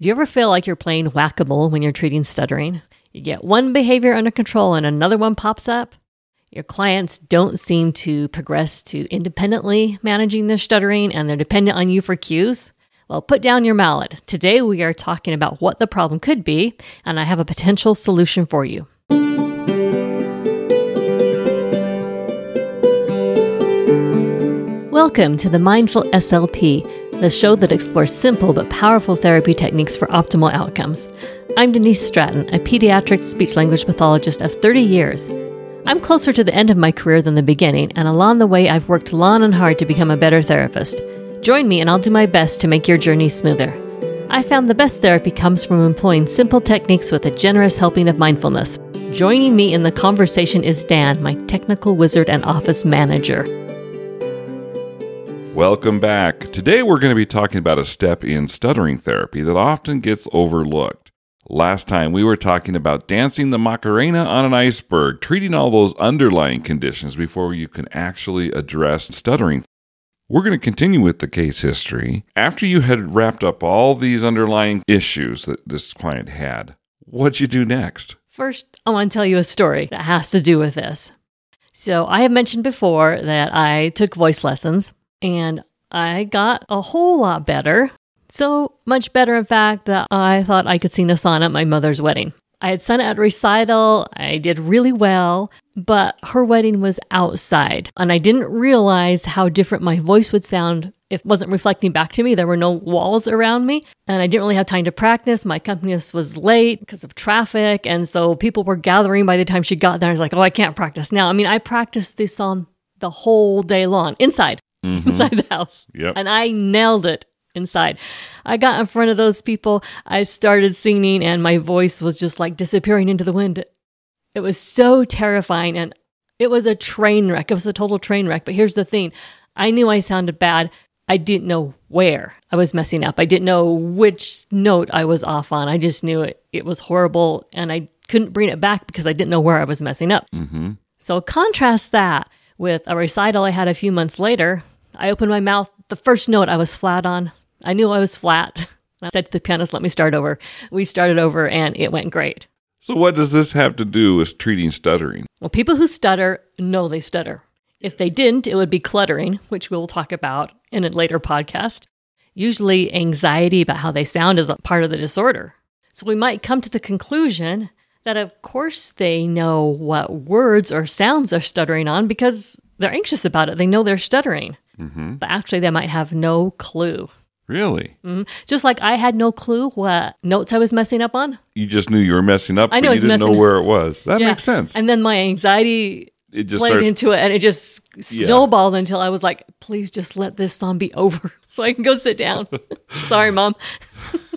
Do you ever feel like you're playing whack a mole when you're treating stuttering? You get one behavior under control and another one pops up? Your clients don't seem to progress to independently managing their stuttering and they're dependent on you for cues? Well, put down your mallet. Today we are talking about what the problem could be, and I have a potential solution for you. Welcome to the Mindful SLP, the show that explores simple but powerful therapy techniques for optimal outcomes. I'm Denise Stratton, a pediatric speech language pathologist of 30 years. I'm closer to the end of my career than the beginning, and along the way, I've worked long and hard to become a better therapist. Join me, and I'll do my best to make your journey smoother. I found the best therapy comes from employing simple techniques with a generous helping of mindfulness. Joining me in the conversation is Dan, my technical wizard and office manager. Welcome back. Today we're going to be talking about a step in stuttering therapy that often gets overlooked. Last time we were talking about dancing the Macarena on an iceberg, treating all those underlying conditions before you can actually address stuttering. We're going to continue with the case history. After you had wrapped up all these underlying issues that this client had, what'd you do next? First, I want to tell you a story that has to do with this. So, I have mentioned before that I took voice lessons and I got a whole lot better. So much better, in fact, that I thought I could sing a song at my mother's wedding. I had sung at recital, I did really well, but her wedding was outside, and I didn't realize how different my voice would sound if it wasn't reflecting back to me. There were no walls around me, and I didn't really have time to practice. My accompanist was late because of traffic, and so people were gathering by the time she got there. I was like, oh, I can't practice now. I mean, I practiced this song the whole day long inside mm-hmm. inside the house. Yep. And I nailed it inside. I got in front of those people. I started singing, and my voice was just like disappearing into the wind. It was so terrifying. And it was a train wreck. It was a total train wreck. But here's the thing I knew I sounded bad. I didn't know where I was messing up. I didn't know which note I was off on. I just knew it, it was horrible and I couldn't bring it back because I didn't know where I was messing up. Mm-hmm. So contrast that with a recital I had a few months later I opened my mouth. The first note I was flat on. I knew I was flat. I said to the pianist, let me start over. We started over and it went great. So, what does this have to do with treating stuttering? Well, people who stutter know they stutter. If they didn't, it would be cluttering, which we'll talk about in a later podcast. Usually, anxiety about how they sound is a part of the disorder. So, we might come to the conclusion that, of course, they know what words or sounds they're stuttering on because they're anxious about it. They know they're stuttering. Mm-hmm. But actually, they might have no clue. Really? Mm-hmm. Just like I had no clue what notes I was messing up on. You just knew you were messing up. I know you didn't know where it was. That yeah. makes sense. And then my anxiety it just played starts... into it, and it just snowballed yeah. until I was like, "Please, just let this song be over, so I can go sit down." Sorry, mom.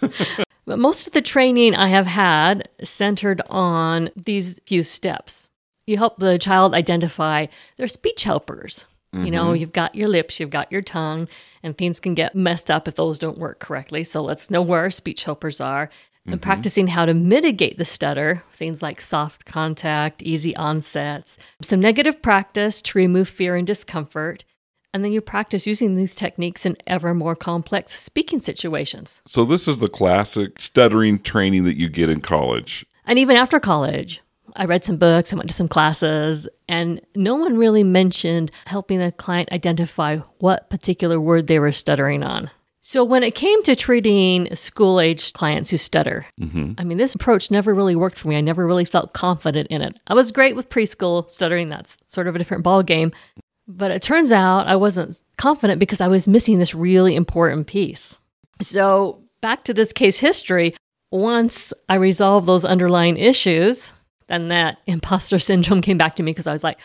but most of the training I have had centered on these few steps. You help the child identify their speech helpers. Mm-hmm. You know, mm-hmm. you've got your lips, you've got your tongue, and things can get messed up if those don't work correctly. So let's know where our speech helpers are. Mm-hmm. And practicing how to mitigate the stutter, things like soft contact, easy onsets, some negative practice to remove fear and discomfort. And then you practice using these techniques in ever more complex speaking situations. So, this is the classic stuttering training that you get in college. And even after college. I read some books, I went to some classes, and no one really mentioned helping the client identify what particular word they were stuttering on. So, when it came to treating school aged clients who stutter, mm-hmm. I mean, this approach never really worked for me. I never really felt confident in it. I was great with preschool stuttering, that's sort of a different ball game. But it turns out I wasn't confident because I was missing this really important piece. So, back to this case history, once I resolved those underlying issues, then that imposter syndrome came back to me because I was like,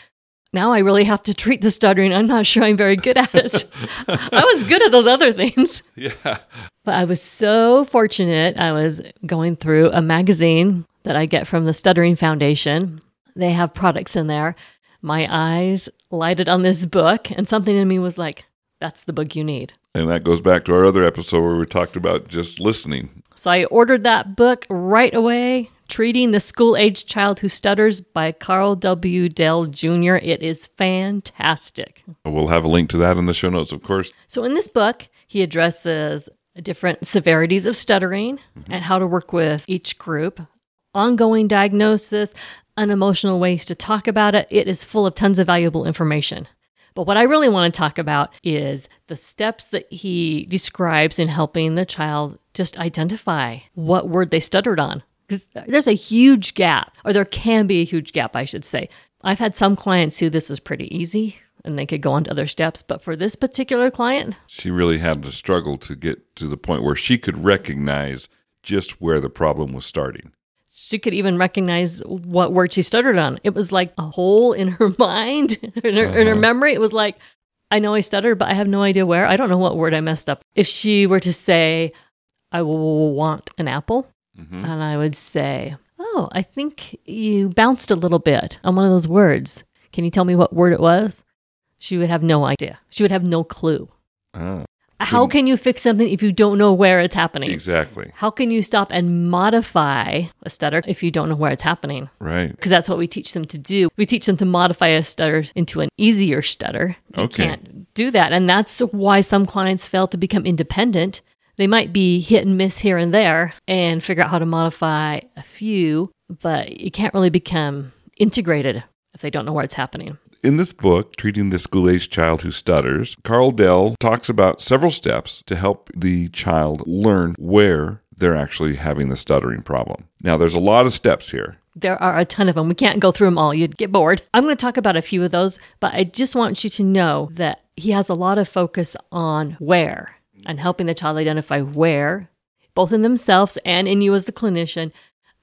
now I really have to treat the stuttering. I'm not sure I'm very good at it. I was good at those other things. Yeah. But I was so fortunate. I was going through a magazine that I get from the Stuttering Foundation. They have products in there. My eyes lighted on this book, and something in me was like, that's the book you need. And that goes back to our other episode where we talked about just listening. So I ordered that book right away Treating the School Aged Child Who Stutters by Carl W. Dell Jr. It is fantastic. We'll have a link to that in the show notes, of course. So, in this book, he addresses different severities of stuttering mm-hmm. and how to work with each group, ongoing diagnosis, unemotional ways to talk about it. It is full of tons of valuable information. But what I really want to talk about is the steps that he describes in helping the child just identify what word they stuttered on. Because there's a huge gap, or there can be a huge gap, I should say. I've had some clients who this is pretty easy and they could go on to other steps. But for this particular client, She really had to struggle to get to the point where she could recognize just where the problem was starting. She could even recognize what word she stuttered on. It was like a hole in her mind, in her, in her memory. It was like, I know I stuttered, but I have no idea where. I don't know what word I messed up. If she were to say, I will want an apple, Mhm. and I would say, Oh, I think you bounced a little bit on one of those words. Can you tell me what word it was? She would have no idea. She would have no clue. Ah, How can you fix something if you don't know where it's happening? exactly. How can you stop and modify a stutter if you don't know where it's happening? Right. Because that's what we teach them to do. We teach them to modify a stutter into an easier stutter. They Okay. can't do that. And that's why some clients fail to become independent. They might be hit and miss here and there and figure out how to modify a few, but you can't really become integrated if they don't know where it's happening. In this book, Treating the School Age Child Who Stutters, Carl Dell talks about several steps to help the child learn where they're actually having the stuttering problem. Now, there's a lot of steps here. There are a ton of them. We can't go through them all. You'd get bored. I'm going to talk about a few of those, but I just want you to know that he has a lot of focus on where and helping the child identify where, both in themselves and in you as the clinician,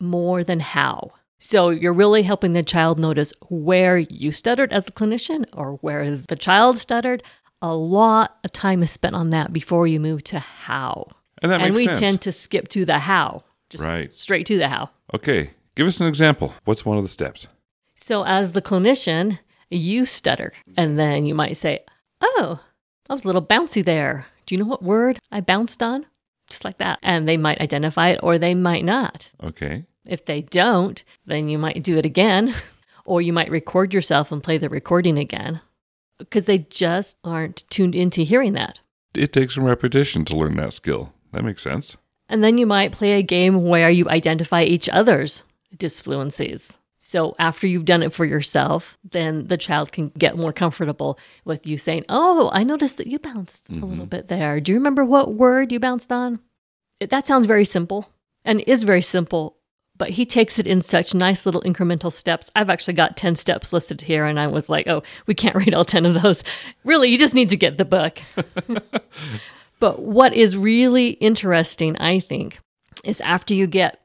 more than how. So you're really helping the child notice where you stuttered as a clinician or where the child stuttered. A lot of time is spent on that before you move to how. And that and we sense. tend to skip to the how, just Right. straight to the how. okay, give us an example. What's one of the steps? So, as the clinician, you stutter, and then you might say, Oh, I was a little bouncy there. Do you know what word I bounced on? Just like that. And they might identify it or they might not. Okay. If they don't, then you might do it again, or you might record yourself and play the recording again because they just aren't tuned into hearing that. It takes some repetition to learn that skill. That makes sense. And then you might play a game where you identify each other's disfluencies. So after you've done it for yourself, then the child can get more comfortable with you saying, Oh, I noticed that you bounced a little mm-hmm. bit there. Do you remember what word you bounced on? It, that sounds very simple and is very simple, but he takes it in such nice little incremental steps. I've actually got 10 steps listed here, and I was like, Oh, we can't read all 10 of those. Really, you just need to get the book. But what is really interesting, I think, is after you get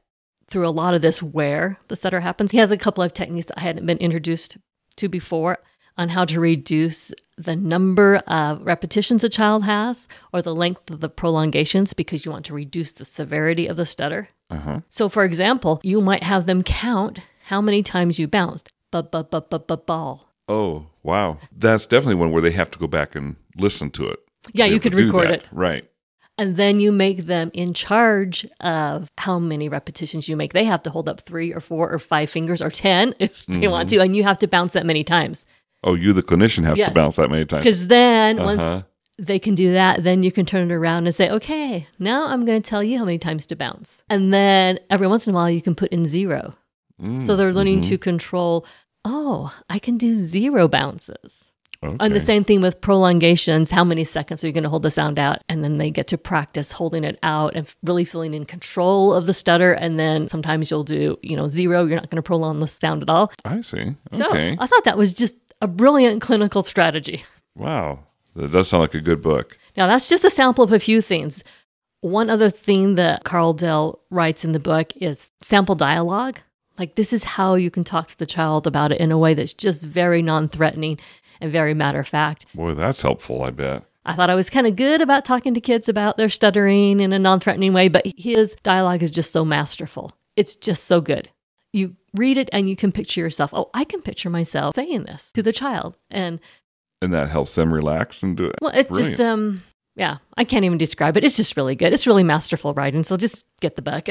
through a lot of this where the stutter happens, he has a couple of techniques that I hadn't been introduced to before on how to reduce the number of repetitions a child has or the length of the prolongations because you want to reduce the severity of the stutter. Uh huh. So, for example, you might have them count how many times you bounced. Ba ba ba ba ba ball. Oh, wow. That's definitely one where they have to go back and listen to it. Yeah, you could record that. it. Right. And then you make them in charge of how many repetitions you make. They have to hold up three or four or five fingers or 10 if they want Mm-hmm. to. And you have to bounce that many times. Oh, you, the clinician, have Yes. to bounce that many times. Because then Uh-huh. once they can do that, then you can turn it around and say, okay, now I'm going to tell you how many times to bounce. And then every once in a while, you can put in zero. Mm, So they're learning mhm. to control, oh, I can do zero bounces. Okay. And the same thing with prolongations. How many seconds are you going to hold the sound out? And then they get to practice holding it out and really feeling in control of the stutter. And then sometimes you'll do, you know, zero. You're not going to prolong the sound at all. I see. Okay. So. I thought that was just a brilliant clinical strategy. wow. That does sound like a good book. Now, that's just a sample of a few things. One other thing that Carl Dell writes in the book is sample dialogue. Like, this is how you can talk to the child about it in a way that's just very non threatening and very matter of fact. Boy, that's helpful, I bet. I thought I was kind of good about talking to kids about their stuttering in a non threatening way, but his dialogue is just so masterful. It's just so good. You read it and you can picture yourself. Oh, I can picture myself saying this to the child. And And that helps them relax and do it. well, it's Brilliant. just, um, yeah, I can't even describe it. It's just really good. It's really masterful writing. So just get the book.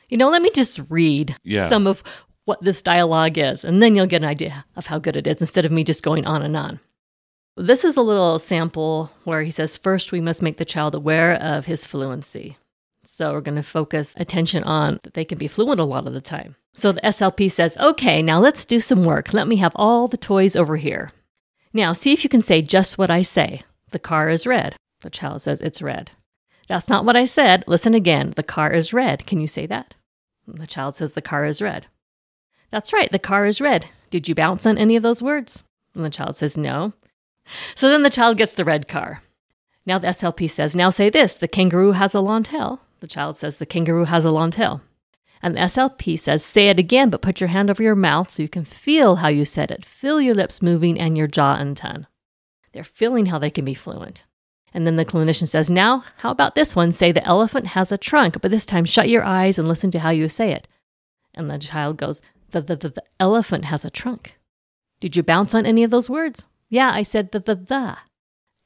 you know, let me just read Yeah. some of what this dialogue is, and then you'll get an idea of how good it is instead of me just going on and on. This is a little sample where he says, first, we must make the child aware of his fluency. So we're going to focus attention on that they can be fluent a lot of the time. So the SLP says, okay, now let's do some work. Let me have all the toys over here. Now see if you can say just what I say. The car is red. The child says, it's red. That's not what I said. Listen again. The car is red. Can you say that? The child says, the car is red. That's right. The car is red. Did you bounce on any of those words? And the child says, no. So then the child gets the red car. Now the SLP says, now say this the kangaroo has a long tail. The child says, the kangaroo has a long tail. And the SLP says, say it again, but put your hand over your mouth so you can feel how you said it. Feel your lips moving and your jaw and tongue. They're feeling how they can be fluent. And then the clinician says, now, how about this one? Say the elephant has a trunk, but this time shut your eyes and listen to how you say it. And the child goes, the, the, the, the elephant has a trunk. Did you bounce on any of those words? Yeah, I said the, the, the.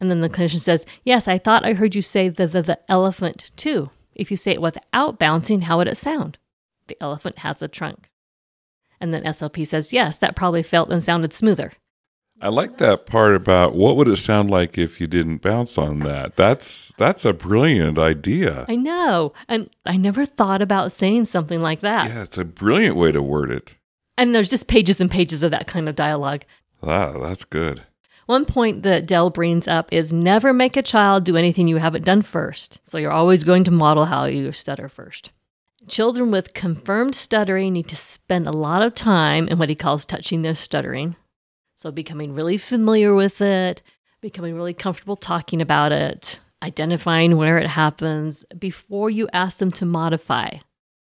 And then the clinician says, Yes, I thought I heard you say the, the, the elephant too. If you say it without bouncing, how would it sound? The elephant has a trunk. And then SLP says, Yes, that probably felt and sounded smoother. I like that part about what would it sound like if you didn't bounce on that. That's that's a brilliant idea. I know. And I never thought about saying something like that. Yeah, it's a brilliant way to word it. And there's just pages and pages of that kind of dialogue. Wow, that's good. One point that Dell brings up is never make a child do anything you haven't done first. So you're always going to model how you stutter first. Children with confirmed stuttering need to spend a lot of time in what he calls touching their stuttering. So becoming really familiar with it, becoming really comfortable talking about it, identifying where it happens before you ask them to modify.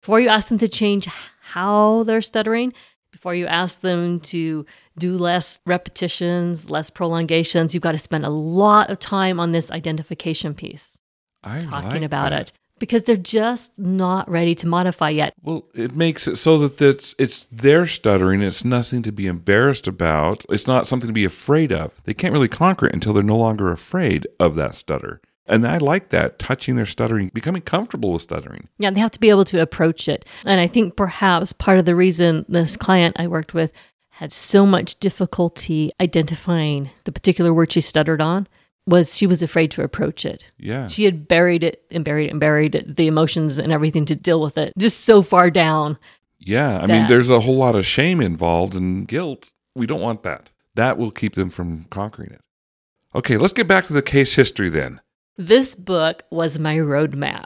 Before you ask them to change how they're stuttering, before you ask them to do less repetitions, less prolongations, you've got to spend a lot of time on this identification piece, I talking like about that. it, because they're just not ready to modify yet. Well, it makes it so that it's it's their stuttering. It's nothing to be embarrassed about. It's not something to be afraid of. They can't really conquer it until they're no longer afraid of that stutter. And I like that touching their stuttering, becoming comfortable with stuttering. Yeah, they have to be able to approach it. And I think perhaps part of the reason this client I worked with had so much difficulty identifying the particular word she stuttered on was she was afraid to approach it. Yeah. She had buried it and buried it and buried it, the emotions and everything to deal with it, just so far down. Yeah, I mean, there's a whole lot of shame involved and guilt. We don't want that. That will keep them from conquering it. Okay, let's get back to the case history then. This book was my roadmap.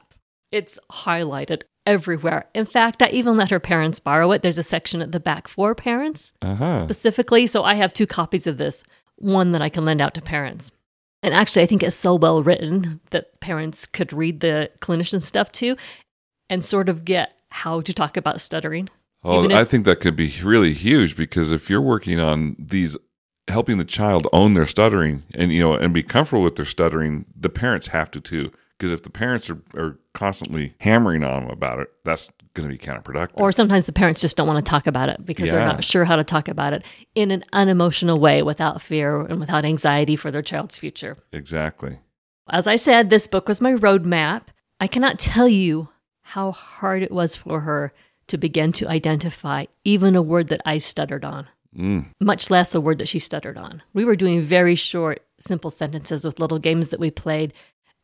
It's highlighted everywhere. In fact, I even let her parents borrow it. There's a section at the back for parents Uh huh. specifically. So I have two copies of this, one that I can lend out to parents. And actually, I think it's so well written that parents could read the clinician stuff too and sort of get how to talk about stuttering. Oh, if- I think that could be really huge because if you're working on these, helping the child own their stuttering and you know and be comfortable with their stuttering, the parents have to too. Because if the parents are, are constantly hammering on them about it, that's going to be counterproductive. Or sometimes the parents just don't want to talk about it because they're not sure how to talk about it in an unemotional way without fear and without anxiety for their child's future. exactly. As I said, this book was my roadmap. I cannot tell you how hard it was for her to begin to identify even a word that I stuttered on, Mm. much less a word that she stuttered on. We were doing very short, simple sentences with little games that we played,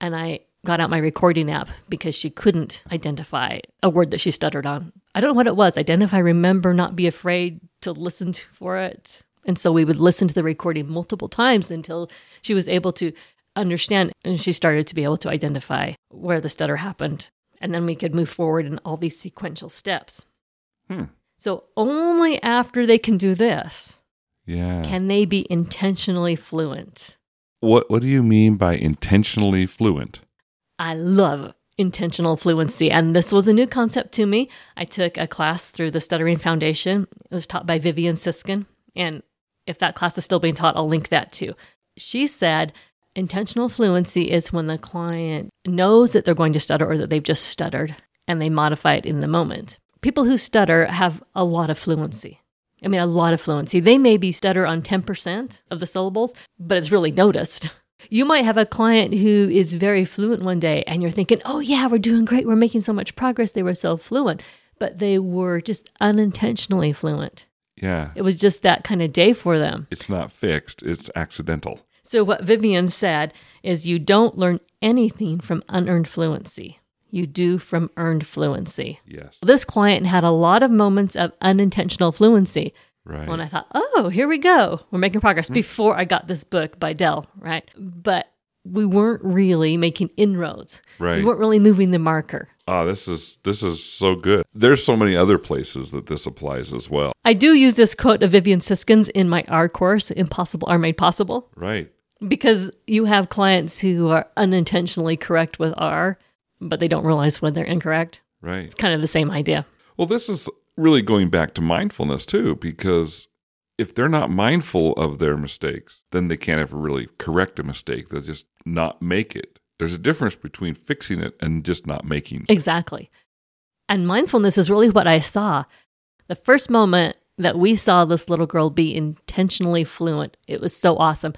and I got out my recording app because she couldn't identify a word that she stuttered on. I don't know what it was. Identify, remember, not be afraid to listen to, for it. And so we would listen to the recording multiple times until she was able to understand and she started to be able to identify where the stutter happened. And then we could move forward in all these sequential steps. Hmm. So only after they can do this Yeah. can they be intentionally fluent. what What do you mean by intentionally fluent? I love intentional fluency. And this was a new concept to me. I took a class through the Stuttering Foundation. It was taught by Vivian Sisskin. And if that class is still being taught, I'll link that too. She said intentional fluency is when the client knows that they're going to stutter or that they've just stuttered and they modify it in the moment. People who stutter have a lot of fluency. I mean, a lot of fluency. They may be stutter on 10% of the syllables, but it's really noticed. You might have a client who is very fluent one day and you're thinking, oh, yeah, we're doing great. We're making so much progress. They were so fluent, but they were just unintentionally fluent. Yeah. It was just that kind of day for them. It's not fixed. It's accidental. So, what Vivian said is you don't learn anything from unearned fluency. You do from earned fluency. Yes. This client had a lot of moments of unintentional fluency. Right. When I thought, oh, here we go. We're making progress hmm. before I got this book by Dell, right? But we weren't really making inroads. Right. We weren't really moving the marker. Oh, this is this is so good. There's so many other places that this applies as well. I do use this quote of Vivian Sisskin's in my R course, Impossible R Made Possible, Right. because you have clients who are unintentionally correct with R, but they don't realize when they're incorrect. Right. It's kind of the same idea. Well, this is really going back to mindfulness too, because if they're not mindful of their mistakes, then they can't ever really correct a mistake. They'll just not make it. There's a difference between fixing it and just not making. Exactly. And mindfulness is really what I saw. The first moment that we saw this little girl be intentionally fluent, it was so awesome.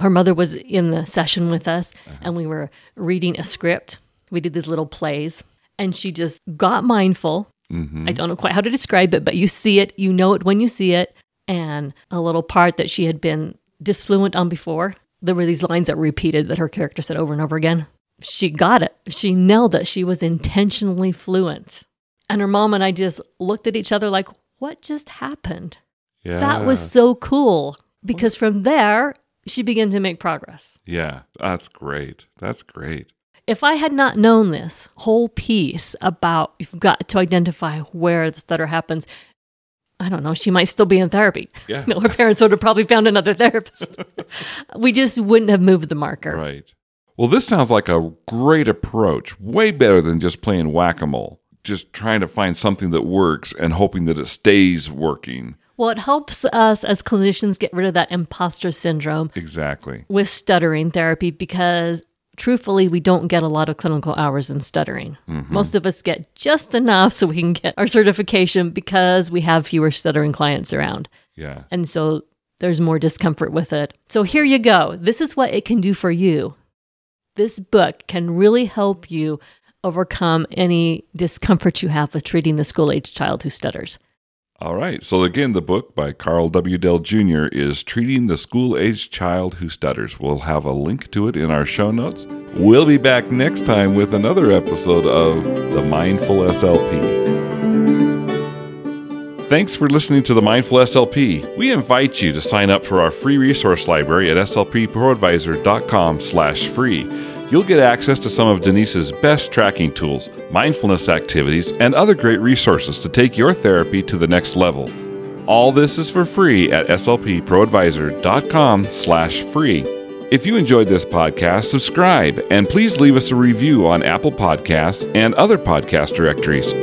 Her mother was in the session with us, uh-huh. and we were reading a script. We did these little plays, and she just got mindful. Hmm I don't know quite how to describe it, but you see it, you know it when you see it. And a little part that she had been disfluent on before, there were these lines that were repeated that her character said over and over again. She got it. She nailed it. She was intentionally fluent. And her mom and I just looked at each other like, what just happened? Yeah. That was so cool. Because from there, she began to make progress. Yeah. That's great. That's great. If I had not known this whole piece about you've got to identify where the stutter happens, I don't know, she might still be in therapy. Yeah. You know, her parents would have probably found another therapist. we just wouldn't have moved the marker. Right. Well, this sounds like a great approach. Way better than just playing whack a mole, just trying to find something that works and hoping that it stays working. Well, it helps us as clinicians get rid of that imposter syndrome Exactly. with stuttering therapy because truthfully, we don't get a lot of clinical hours in stuttering. Mm-hmm. Most of us get just enough so we can get our certification because we have fewer stuttering clients around. Yeah. And so there's more discomfort with it. So here you go. This is what it can do for you. This book can really help you overcome any discomfort you have with treating the school age child who stutters. All right. So, again, the book by Carl W. Dell Jr. is Treating the School Aged Child Who Stutters. We'll have a link to it in our show notes. We'll be back next time with another episode of The Mindful SLP. Thanks for listening to the Mindful SLP. We invite you to sign up for our free resource library at slpproadvisor.com slash free. You'll get access to some of Denise's best tracking tools, mindfulness activities, and other great resources to take your therapy to the next level. All this is for free at slpproadvisor.com slash free. If you enjoyed this podcast, subscribe and please leave us a review on Apple Podcasts and other podcast directories.